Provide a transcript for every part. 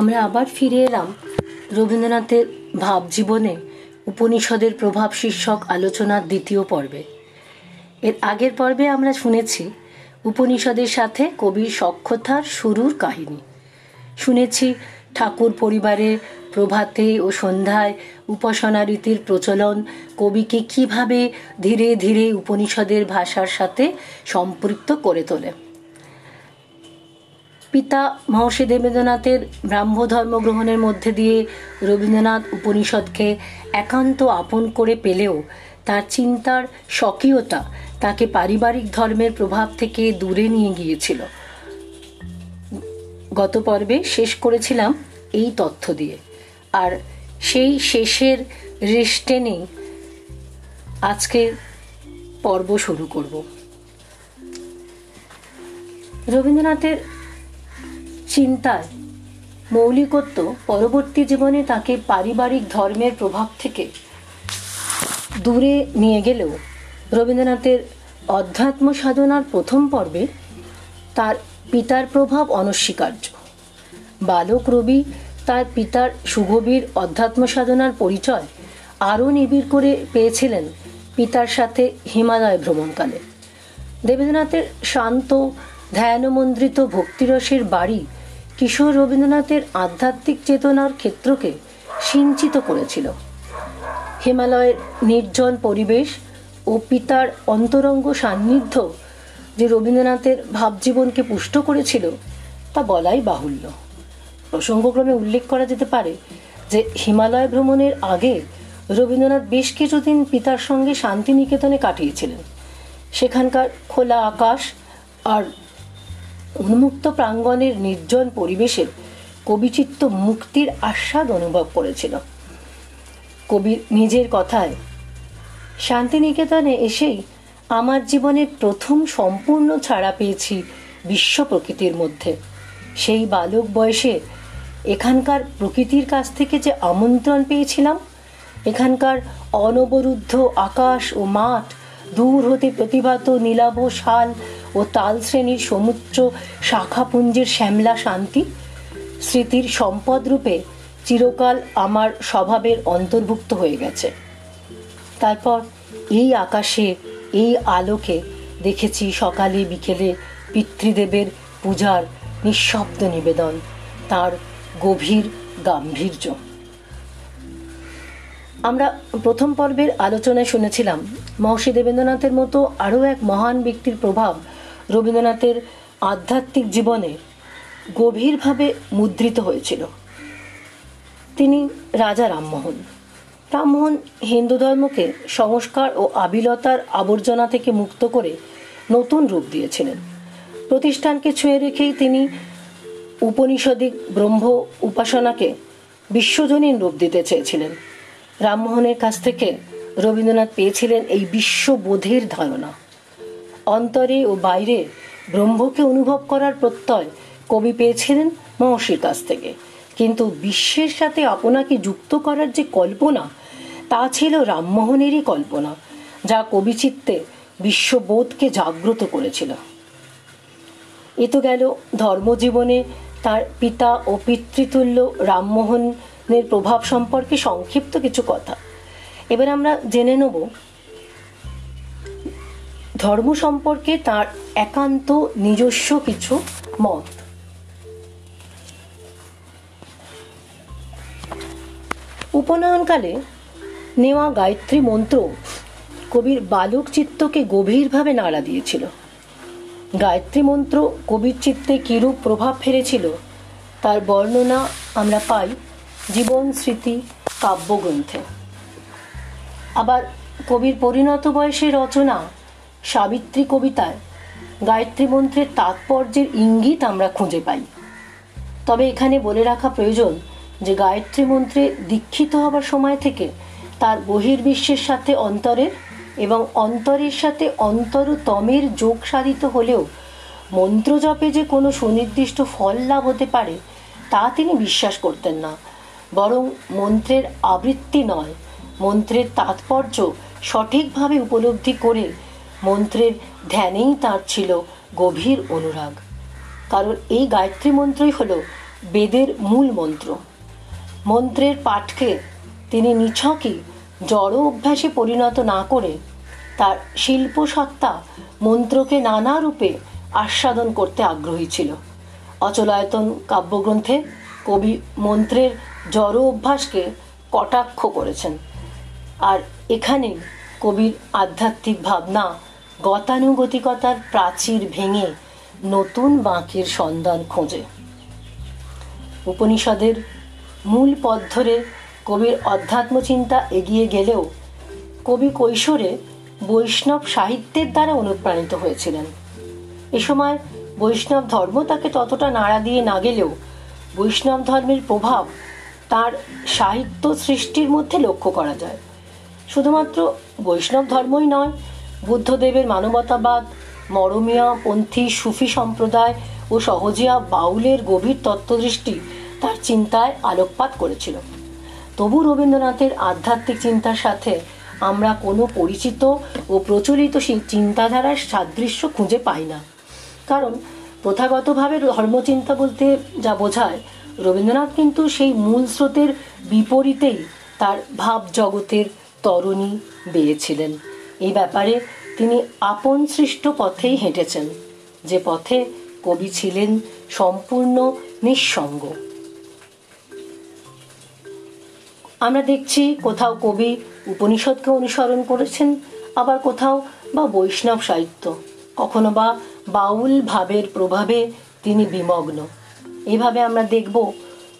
আমরা আবার ফিরে এলাম রবীন্দ্রনাথের ভাবজীবনে উপনিষদের প্রভাব শীর্ষক আলোচনার দ্বিতীয় পর্বে। এর আগের পর্বে আমরা শুনেছি উপনিষদের সাথে কবির সক্ষতার শুরুর কাহিনী। শুনেছি ঠাকুর পরিবারে প্রভাতে ও সন্ধ্যায় উপাসনা রীতির প্রচলন, কবিকে কীভাবে ধীরে ধীরে উপনিষদের ভাষার সাথে সম্পৃক্ত করে তোলে। পিতা মহর্ষি দেবেন্দ্রনাথের ব্রাহ্ম ধর্ম গ্রহণের মধ্যে দিয়ে রবীন্দ্রনাথ উপনিষদকে একান্ত আপন করে পেলেও তার চিন্তার স্বকীয়তা তাকে পারিবারিক ধর্মের প্রভাব থেকে দূরে নিয়ে গিয়েছিল। গত পর্বে শেষ করেছিলাম এই তথ্য দিয়ে। আর সেই শেষের রেস্টেনেই আজকের পর্ব শুরু করব। রবীন্দ্রনাথের চিন্তায়। মৌলিকত্ব পরবর্তী জীবনে তাকে পারিবারিক ধর্মের প্রভাব থেকে দূরে নিয়ে গেলেও রবীন্দ্রনাথের অধ্যাত্ম সাধনার প্রথম পর্বে তার পিতার প্রভাব অনস্বীকার্য। বালক রবি তার পিতার সুগভীর অধ্যাত্ম সাধনার পরিচয় আরও নিবিড় করে পেয়েছিলেন পিতার সাথে হিমালয় ভ্রমণকালে। দেবেন্দ্রনাথের শান্ত ধ্যানমন্দ্রিত ভক্তিরসের বাড়ি কিশোর রবীন্দ্রনাথের আধ্যাত্মিক চেতনার ক্ষেত্রকে সিঞ্চিত করেছিল। হিমালয়ের নির্জন পরিবেশ ও পিতার অন্তরঙ্গ সান্নিধ্য যে রবীন্দ্রনাথের ভাবজীবনকে পুষ্ট করেছিল, তা বলাই বাহুল্য। প্রসঙ্গক্রমে উল্লেখ করা যেতে পারে যে, হিমালয় ভ্রমণের আগে রবীন্দ্রনাথ বেশ কিছুদিন পিতার সঙ্গে শান্তিনিকেতনে কাটিয়েছিলেন। সেখানকার খোলা আকাশ আর উন্মুক্ত প্রাঙ্গণের নির্জন পরিবেশে কবিচিত্ত মুক্তির আস্বাদ অনুভব করেছিল। কবির নিজের কথায়, শান্তিনিকেতনে এসেই আমার জীবনের প্রথম সম্পূর্ণ ছাড়া পেয়েছি বিশ্ব প্রকৃতির মধ্যে। সেই বালক বয়সে এখানকার প্রকৃতির কাছ থেকে যে আমন্ত্রণ পেয়েছিলাম, এখানকার অনবরুদ্ধ আকাশ ও মাঠ দূর হতে প্রতিভাত নীলাভ শাল ও তাল শ্রেণির সমুচ্চ শাখাপুঞ্জের শ্যামলা শান্তি। স্মৃতির সম্পদ রূপে চিরকাল আমার স্বভাবের অন্তর্ভুক্ত হয়ে গেছে। তারপর এই আকাশে, এই আলোকে দেখেছি সকালে বিকেলে পিতৃদেবের পূজার নিঃশব্দ নিবেদন, তার গভীর গাম্ভীর্য। আমরা প্রথম পর্বের আলোচনায় শুনেছিলাম, মহর্ষি দেবেন্দ্রনাথের মতো আরও এক মহান ব্যক্তির প্রভাব রবীন্দ্রনাথের আধ্যাত্মিক জীবনে গভীরভাবে মুদ্রিত হয়েছিল। তিনি রাজা রামমোহন। রামমোহন হিন্দু ধর্মকে সংস্কার ও আবিলতার আবর্জনা থেকে মুক্ত করে নতুন রূপ দিয়েছিলেন। প্রতিষ্ঠানকে ছুঁয়ে রেখেই তিনি উপনিষদিক ব্রহ্ম উপাসনাকে বিশ্বজনীন রূপ দিতে চেয়েছিলেন। রামমোহনের কাছ থেকে রবীন্দ্রনাথ পেয়েছিলেন এই বিশ্ববোধের ধারণা। অন্তরে ও বাইরে ব্রহ্মকে অনুভব করার প্রত্যয় কবি পেয়েছিলেন মহর্ষির কাছ থেকে। কিন্তু বিশ্বের সাথে আপনাকে যুক্ত করার যে কল্পনা, তা ছিল রামমোহনেরই কল্পনা, যা কবিচিত্তে বিশ্ববোধকে জাগ্রত করেছিল। এ তো গেল ধর্মজীবনে তার পিতা ও পিতৃতুল্য রামমোহনের প্রভাব সম্পর্কে সংক্ষিপ্ত কিছু কথা। এবার আমরা জেনে নেব ধর্ম সম্পর্কে তার একান্ত নিজস্ব কিছু মত। উপনয়নকালে নেওয়া গায়ত্রী মন্ত্র কবির বালক চিত্তকে গভীরভাবে নাড়া দিয়েছিল। গায়ত্রী মন্ত্র কবির চিত্তে কিরূপ প্রভাব ফেলেছিল, তার বর্ণনা আমরা পাই। জীবন স্মৃতি কাব্যগ্রন্থে আবার কবির পরিণত বয়সে রচনা, সাবিত্রী কবিতায় গায়ত্রী মন্ত্রের তাৎপর্যের ইঙ্গিত আমরা খুঁজে পাই। তবে এখানে বলে রাখা প্রয়োজন যে, গায়ত্রী মন্ত্রে দীক্ষিত হবার সময় থেকে তার বহির্বিশ্বের সাথে অন্তরের এবং অন্তরের সাথে অন্তরতমের যোগ সাধিত হলেও মন্ত্রজপে যে কোনো সুনির্দিষ্ট ফল লাভ হতে পারে, তা তিনি বিশ্বাস করতেন না। বরং মন্ত্রের আবৃত্তি নয়। মন্ত্রের তাৎপর্য সঠিকভাবে উপলব্ধি করে মন্ত্রের ধ্যানেই তার ছিল গভীর অনুরাগ। কারণ এই গায়ত্রী মন্ত্রই হল বেদের মূল মন্ত্র। মন্ত্রের পাঠকে তিনি নিছকই জড় অভ্যাসে পরিণত না করে তার শিল্প সত্তা মন্ত্রকে নানা রূপে আস্বাদন করতে আগ্রহী ছিল। অচলায়তন কাব্যগ্রন্থে কবি মন্ত্রের জড় অভ্যাসকে কটাক্ষ করেছেন। আর এখানে কবির আধ্যাত্মিক ভাবনা গতানুগতিকতার প্রাচীর ভেঙে নতুন বাঁকের সন্ধান খোঁজে। উপনিষদের মূল পথ ধরে কবির অধ্যাত্ম চিন্তা এগিয়ে গেলেও কবি কৈশোরে বৈষ্ণব সাহিত্যের দ্বারা অনুপ্রাণিত হয়েছিলেন। এ সময় বৈষ্ণব ধর্ম তাকে ততটা নাড়া দিয়ে না গেলেও বৈষ্ণব ধর্মের প্রভাব তার সাহিত্য সৃষ্টির মধ্যে লক্ষ্য করা যায়। শুধুমাত্র বৈষ্ণব ধর্মই নয়, বুদ্ধদেবের মানবতাবাদ, মরমিয়া পন্থী, সুফি সম্প্রদায় ও সহজিয়া বাউলের গভীর তত্ত্বদৃষ্টি তার চিন্তায় আলোকপাত করেছিল। তবু রবীন্দ্রনাথের আধ্যাত্মিক চিন্তার সাথে আমরা কোনো পরিচিত ও প্রচলিত চিন্তাধারার সাদৃশ্য খুঁজে পাই না। কারণ প্রথাগতভাবে ধর্মচিন্তা বলতে যা বোঝায় রবীন্দ্রনাথ কিন্তু সেই মূল স্রোতের বিপরীতেই তার ভাব জগতের তরণী বেয়েছিলেন এই ব্যাপারে তিনি আপন সৃষ্ট পথেই হেঁটেছেন, যে পথে কবি ছিলেন সম্পূর্ণ নিঃসঙ্গ। আমরা দেখছি কোথাও কবি উপনিষদকে অনুসরণ করেছেন, আবার কোথাও বা বৈষ্ণব সাহিত্য। কখনো বা বাউল ভাবের প্রভাবে তিনি বিমগ্ন। এভাবে আমরা দেখব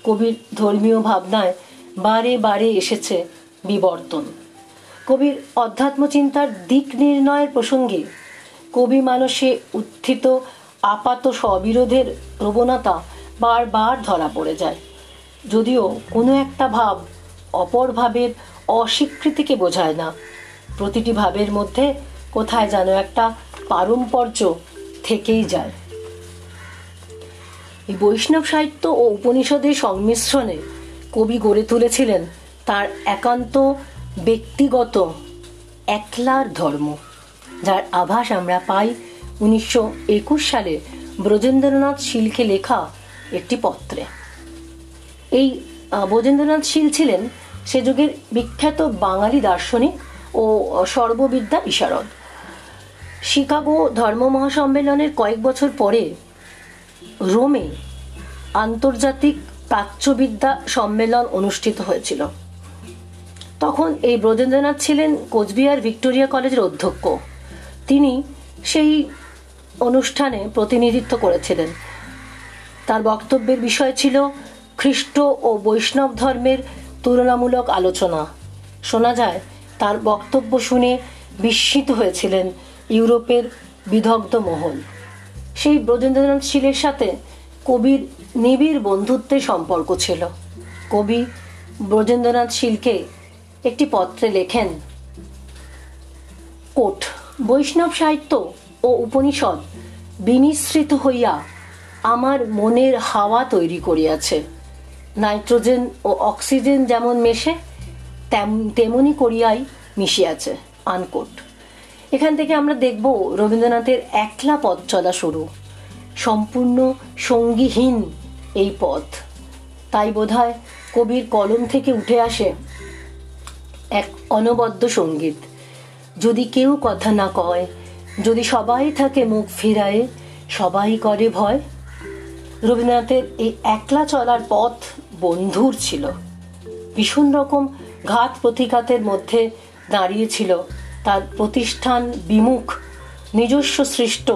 কবির ধর্মীয় ভাবনায় বারে বারে এসেছে বিবর্তন। কবির অধ্যাত্ম চিন্তার দিক নির্ণয়ের প্রসঙ্গে কবি মানুষে উত্থিত আপাত স্ববিরোধের প্রবণতা বারবার ধরা পড়ে যায়। যদিও কোনো একটা ভাব অপর ভাবের অস্বীকৃতিকে বোঝায় না। প্রতিটি ভাবের মধ্যে কোথায় যেন একটা পারম্পর্য থেকেই যায়। এই বৈষ্ণব সাহিত্য ও উপনিষদের সংমিশ্রণে কবি গড়ে তুলেছিলেন তার একান্ত ব্যক্তিগত একলার ধর্ম, যার আভাস আমরা পাই উনিশশো একুশ সালে ব্রজেন্দ্রনাথ শীলকে লেখা একটি পত্রে। এই ব্রজেন্দ্রনাথ শীল ছিলেন সে যুগের বিখ্যাত বাঙালি দার্শনিক ও সর্ববিদ্যা বিশারদ শিকাগো ধর্ম মহাসম্মেলনের কয়েক বছর পরে রোমে আন্তর্জাতিক প্রাচ্যবিদ্যা সম্মেলন অনুষ্ঠিত হয়েছিল। তখন এই ব্রজেন্দ্রনাথ ছিলেন কোচবিহার ভিক্টোরিয়া কলেজের অধ্যক্ষ। তিনি সেই অনুষ্ঠানে প্রতিনিধিত্ব করেছিলেন। তার বক্তব্যের বিষয় ছিল খ্রিস্ট ও বৈষ্ণব ধর্মের তুলনামূলক আলোচনা। শোনা যায়, তার বক্তব্য শুনে বিস্মিত হয়েছিলেন ইউরোপের বিদগ্ধ মহল। সেই ব্রজেন্দ্রনাথ শীলের সাথে কবির নিবিড় বন্ধুত্বের সম্পর্ক ছিল। কবি ব্রজেন্দ্রনাথ শীলকে একটি পত্রে লেখেন, কোট, বৈষ্ণব সাহিত্য ও উপনিষদ বিমিশ্রিত হইয়া আমার মনের হাওয়া তৈরি করিয়াছে। নাইট্রোজেন ও অক্সিজেন যেমন মেশে তেমনি করিয়াই মিশিয়াছে। আনকোট। এখান থেকে আমরা দেখব রবীন্দ্রনাথের একলা পথ চলা শুরু। সম্পূর্ণ সঙ্গীহীন এই পথ। তাই বোধহয় কবির কলম থেকে উঠে আসে এক অনবদ্য সংগীত। যদি কেউ কথা না কয়, যদি সবাই থাকে মুখ ফিরায়, সবাই করে ভয়। রবীন্দ্রনাথের এই একলা চলার পথ বন্ধুর ছিল। ভীষণ রকম ঘাত প্রতিঘাতের মধ্যে দাঁড়িয়েছিল তার প্রতিষ্ঠান বিমুখ, নিজস্ব সৃষ্ট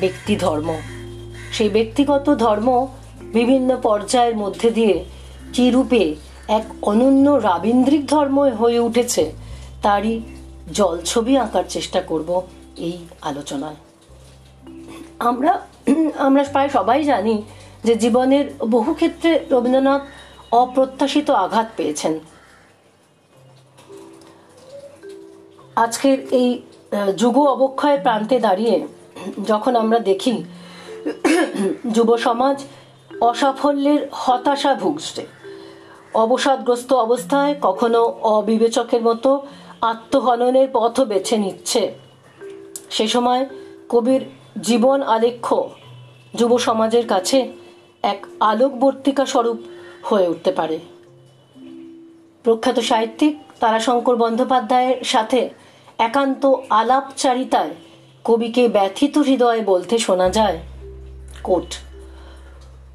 ব্যক্তি ধর্ম। সেই ব্যক্তিগত ধর্ম বিভিন্ন পর্যায়ের মধ্যে দিয়ে কি রূপে এক অনন্য রাবীন্দ্রিক ধর্ম হয়ে উঠেছে, তারই জলছবি আঁকার চেষ্টা করব এই আলোচনায়। আমরা আমরা প্রায় সবাই জানি যে জীবনের বহু ক্ষেত্রে রবীন্দ্রনাথ অপ্রত্যাশিত আঘাত পেয়েছেন। আজকের এই যুগ অবক্ষয়ের প্রান্তে দাঁড়িয়ে যখন আমরা দেখি, যুব সমাজ অসাফল্যের হতাশা ভুগছে। অবসাদগ্রস্ত অবস্থায় কখনো অবিবেচকের মতো আত্মহননের পথও বেছে নিচ্ছে। সে সময় কবির জীবন আলেখ্য যুব সমাজের কাছে এক আলোকবর্তিকা স্বরূপ হয়ে উঠতে পারে। প্রখ্যাত সাহিত্যিক তারাশঙ্কর বন্দ্যোপাধ্যায়ের সাথে একান্ত আলাপচারিতায় কবিকে ব্যথিত হৃদয়ে বলতে শোনা যায়, কোট,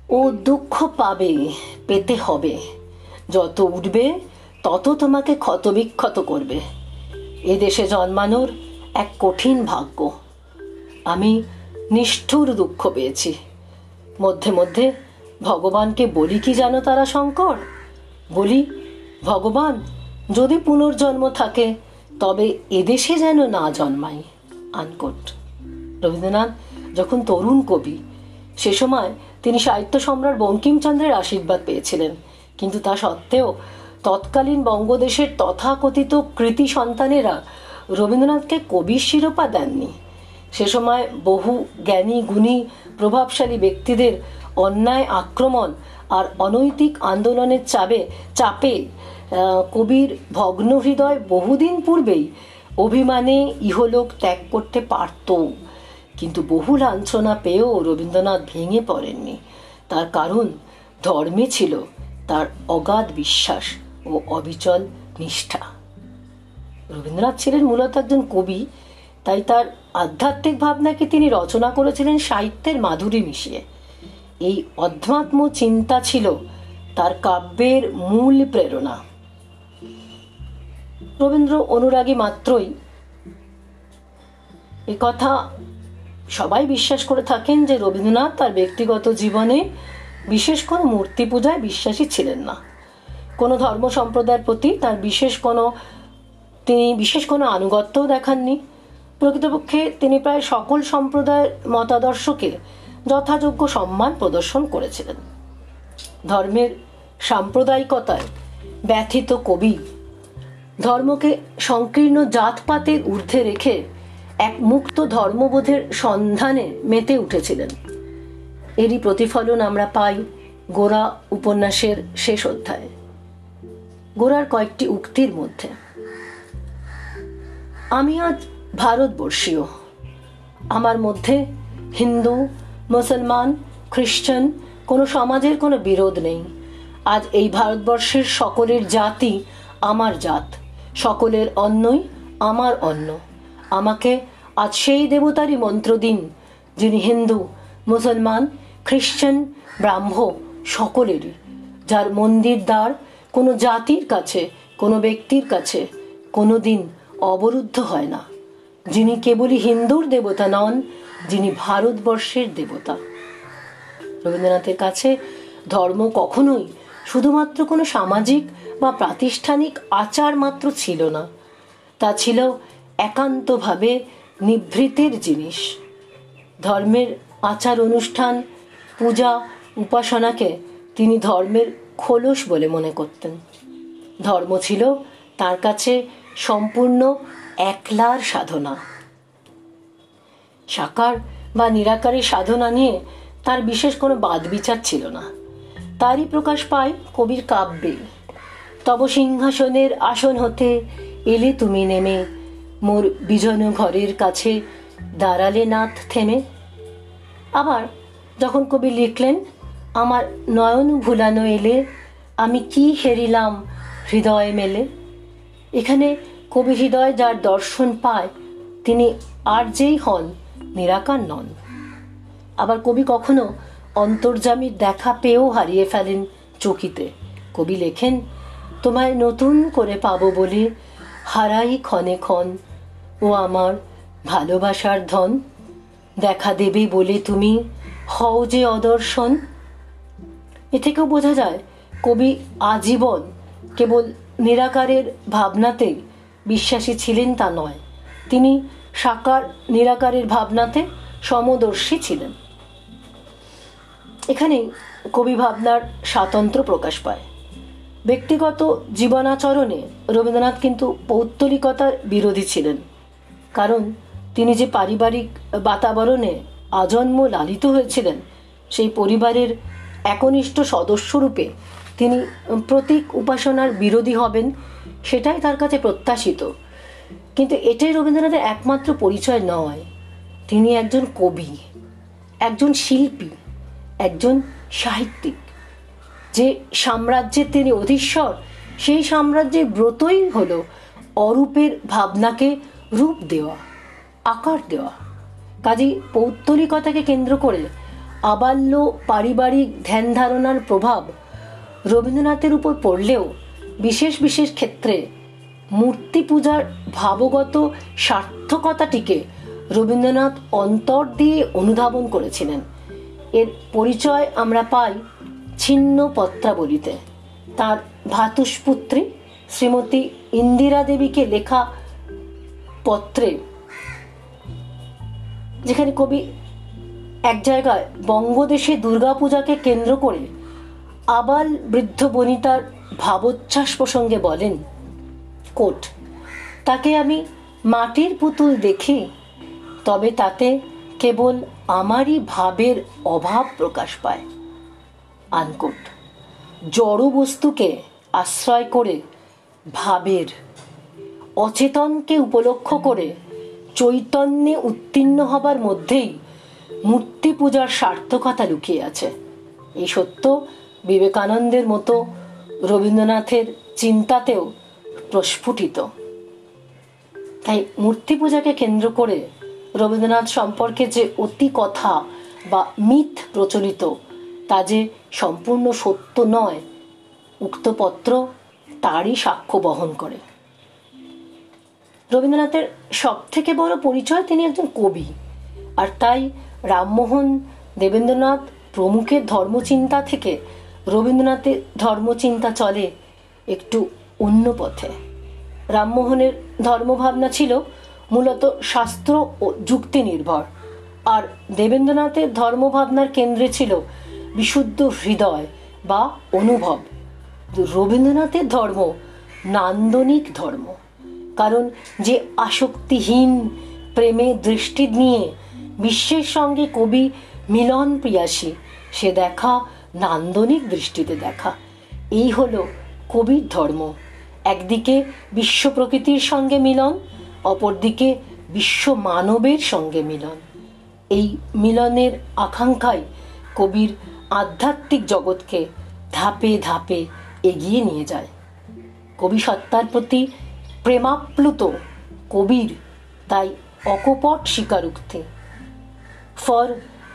ও দুঃখ পাবে, পেতে হবে। যত উঠবে, তত তোমাকে ক্ষতবিক্ষত করবে। এদেশে জন্মানোর এক কঠিন ভাগ্য। আমি নিষ্ঠুর দুঃখ পেয়েছি। মধ্যে মধ্যে ভগবানকে বলি কি জানো তারা শঙ্কর বলি ভগবান, যদি পুনর্জন্ম থাকে, তবে এদেশে যেন না জন্মাই আনকোট। রবীন্দ্রনাথ যখন তরুণ কবি, সে সময় তিনি সাহিত্য সম্রাট বঙ্কিমচন্দ্রের আশীর্বাদ পেয়েছিলেন। কিন্তু তা সত্ত্বেও তৎকালীন বঙ্গদেশের তথাকথিত কৃতি সন্তানেরা রবীন্দ্রনাথকে কবির শিরোপা দেননি। সে সময় বহু জ্ঞানী, গুণী, প্রভাবশালী ব্যক্তিদের অন্যায় আক্রমণ আর অনৈতিক আন্দোলনের চাপে চাপে কবির ভগ্ন হৃদয় বহুদিন পূর্বেই অভিমানে ইহলোক ত্যাগ করতে পারত। কিন্তু বহু লাঞ্ছনা পেয়েও রবীন্দ্রনাথ ভেঙে পড়েননি। তার কারণ ধর্মে ছিল তার অগাধ বিশ্বাস ও অবিচল নিষ্ঠা। রবীন্দ্রনাথ ছিলেন মূলত একজন কবি, তাই তার আধ্যাত্মিক ভাবনাকে তিনি রচনা করেছিলেন সাহিত্যের মাধুরী মিশিয়ে। এই অধ্যাত্ম চিন্তা ছিল তার কাব্যের মূল প্রেরণা। রবীন্দ্র অনুরাগী মাত্রই এ কথা সবাই বিশ্বাস করে থাকেন যে রবীন্দ্রনাথ তার ব্যক্তিগত জীবনে বিশেষ কোনো মূর্তি পূজায় বিশ্বাসী ছিলেন না। কোনো ধর্ম সম্প্রদায়ের প্রতি তার বিশেষ কোনো, তিনি বিশেষ কোনো আনুগত্যও দেখাননি। প্রকৃতপক্ষে তিনি প্রায় সকল সম্প্রদায়ের মতাদর্শকে যথাযোগ্য সম্মান প্রদর্শন করেছিলেন। ধর্মের সাম্প্রদায়িকতায় ব্যথিত কবি ধর্মকে সংকীর্ণ জাতপাতের ঊর্ধ্বে রেখে এক মুক্ত ধর্মবোধের সন্ধানে মেতে উঠেছিলেন। এরই প্রতিফলন আমরা পাই গোরা উপন্যাসের শেষ অধ্যায়ে। গোরার কয়েকটি উক্তির মধ্যে, আমি আজ ভারতবর্ষীয়। আমার মধ্যে হিন্দু, মুসলমান খ্রিস্টান কোনো সমাজের কোনো বিরোধ নেই। আজ এই ভারতবর্ষের সকলের জাতি আমার জাত। সকলের অন্নই আমার অন্ন। আমাকে আজ সেই দেবতারই মন্ত্র দিন, যিনি হিন্দু, মুসলমান, খ্রিশ্চান, ব্রাহ্ম সকলেরই, যার মন্দির দ্বার কোনো জাতির কাছে, কোনো ব্যক্তির কাছে কোনো দিন অবরুদ্ধ হয় না। যিনি কেবলই হিন্দুর দেবতা নন, যিনি ভারতবর্ষের দেবতা। রবীন্দ্রনাথের কাছে ধর্ম কখনোই শুধুমাত্র কোনো সামাজিক বা প্রাতিষ্ঠানিক আচার মাত্র ছিল না। তা ছিল একান্তভাবে নিভৃতের জিনিস। ধর্মের আচার অনুষ্ঠান, পূজা, উপাসনাকে তিনি ধর্মের খোলস বলে মনে করতেন। ধর্ম ছিল তার কাছে সম্পূর্ণ একলার সাধনা। সাকার বা নিরাকারের সাধনা নিয়ে তার বিশেষ কোনো বাদ বিচার ছিল না। তারই প্রকাশ পায় কবির কাব্যে। তব সিংহাসনের আসন হতে এলে তুমি নেমে। মোর বিজন ঘরের কাছে দাঁড়ালে নাথ থেমে। আবার যখন কবি লিখলেন, আমার নয়ন ভুলানো এলে আমি কি হেরিলাম হৃদয় মেলে? এখানে কবি হৃদয় যার দর্শন পায়, তিনি আর যেই হন, নিরাকার নন। আবার কবি কখনো অন্তর্জামীর দেখা পেয়েও হারিয়ে ফেলেন চকিতে। কবি লেখেন তোমায় নতুন করে পাবো বলে হারাই ক্ষণে ক্ষণ। ও আমার ভালোবাসার ধন, দেখা দেবে বলে তুমি হও যে অদর্শন। এ থেকেও বোঝা যায়, কবি আজীবন কেবল নিরাকারের ভাবনাতেই বিশ্বাসী ছিলেন তা নয়। তিনি সাকার নিরাকারের ভাবনাতে সমদর্শী ছিলেন। এখানেই কবি ভাবনার স্বাতন্ত্র প্রকাশ পায়। ব্যক্তিগত জীবনাচরণে রবীন্দ্রনাথ কিন্তু পৌত্তলিকতার বিরোধী ছিলেন। কারণ তিনি যে পারিবারিক বাতাবরণে আজন্ম লালিত হয়েছিলেন, সেই পরিবারের একনিষ্ঠ সদস্যরূপে তিনি প্রতীক উপাসনার বিরোধী হবেন সেটাই তার কাছে প্রত্যাশিত। কিন্তু এটাই রবীন্দ্রনাথের একমাত্র পরিচয় নয়। তিনি একজন কবি, একজন শিল্পী, একজন সাহিত্যিক। যে সাম্রাজ্যের তিনি অধীশ্বর, সেই সাম্রাজ্যের ব্রতই হল অরূপের ভাবনাকে রূপ দেওয়া, আকার দেওয়া। কাজী পৌত্তলিকতাকে কেন্দ্র করে আবাল্য পারিবারিক ধ্যান ধারণার প্রভাব রবীন্দ্রনাথের উপর পড়লেও বিশেষ বিশেষ ক্ষেত্রে মূর্তি পূজার ভাবগত সার্থকতাটিকে রবীন্দ্রনাথ অন্তর দিয়ে অনুধাবন করেছিলেন। এর পরিচয় আমরা পাই ছিন্ন পত্রাবলিতে তাঁর ভাতুষপুত্রী শ্রীমতী ইন্দিরা দেবীকে লেখা পত্রে, যেখানে কবি এক জায়গায় বঙ্গদেশে দুর্গাপূজাকে কেন্দ্র করে আবাল বৃদ্ধ বনিতার ভাবোচ্ছ্বাস প্রসঙ্গে বলেন, কোট, তাকে আমি মাটির পুতুল দেখি, তবে তাতে কেবল আমারই ভাবের অভাব প্রকাশ পায়। আনকোট জড় বস্তুকে আশ্রয় করে ভাবের, অচেতনকে উপলক্ষ করে চৈতন্যে উত্তীর্ণ হবার মধ্যেই মূর্তি পূজার সার্থকতা লুকিয়ে আছে। এই সত্য বিবেকানন্দের মতো রবীন্দ্রনাথের চিন্তাতেও প্রস্ফুটিত। তাই মূর্তি পূজাকে কেন্দ্র করে রবীন্দ্রনাথ সম্পর্কে যে অতি কথা বা মিথ প্রচলিত তা যে সম্পূর্ণ সত্য নয়, উক্ত পত্র তারই সাক্ষ্য বহন করে। রবীন্দ্রনাথের সব থেকে বড় পরিচয় তিনি একজন কবি, আর তাই রামমোহন দেবেন্দ্রনাথ প্রমুখের ধর্মচিন্তা থেকে রবীন্দ্রনাথের ধর্মচিন্তা চলে একটু অন্য পথে। রামমোহনের ধর্মভাবনা ছিল মূলত শাস্ত্র ও যুক্তি নির্ভর, আর দেবেন্দ্রনাথের ধর্মভাবনার কেন্দ্রে ছিল বিশুদ্ধ হৃদয় বা অনুভব। রবীন্দ্রনাথের ধর্ম নান্দনিক ধর্ম। কারণ যে আসক্তিহীন প্রেমে দৃষ্টি নিয়ে বিশ্বের সঙ্গে কবি মিলন প্রিয়াসী, সে দেখা নান্দনিক দৃষ্টিতে দেখা। এই হলো কবির ধর্ম। একদিকে বিশ্ব প্রকৃতির সঙ্গে মিলন, অপরদিকে বিশ্ব মানবের সঙ্গে মিলন। এই মিলনের আকাঙ্ক্ষায় কবির আধ্যাত্মিক জগৎকে ধাপে ধাপে এগিয়ে নিয়ে যায়। কবি সত্তার প্রতি প্রেমাপ্লুত কবির তাই অকপট স্বীকারোক্তি। For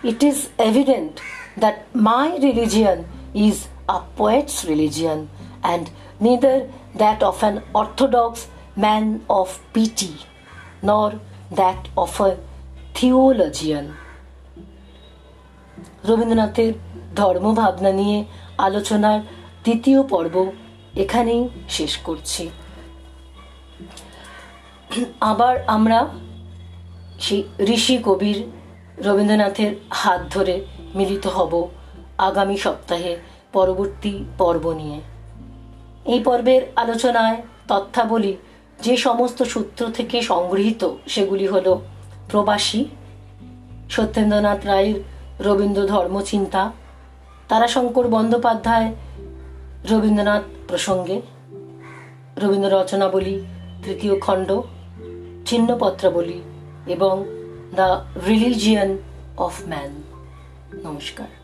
it is evident that my religion is a poet's religion and neither that of an orthodox man of pity nor that of a theologian রবীন্দ্রনাথের ধর্মভাবনা নিয়ে আলোচনার দ্বিতীয় পর্ব এখানেই শেষ করছি। আবার আমরা সেই ঋষি কবির রবীন্দ্রনাথের হাত ধরে মিলিত হব আগামী সপ্তাহে পরবর্তী পর্ব নিয়ে। এই পর্বের আলোচনায় তথ্যাবলী যে সমস্ত সূত্র থেকে সংগৃহীত সেগুলি হল প্রবাসী, সত্যেন্দ্রনাথ রায়ের রবীন্দ্র ধর্মচিন্তা তারাশঙ্কর বন্দ্যোপাধ্যায় রবীন্দ্রনাথ প্রসঙ্গে, রবীন্দ্র রচনাবলী, তৃতীয় খণ্ড চিহ্নপত্রাবলী এবং দ্য রিলিজিয়ান অফ ম্যান। নমস্কার।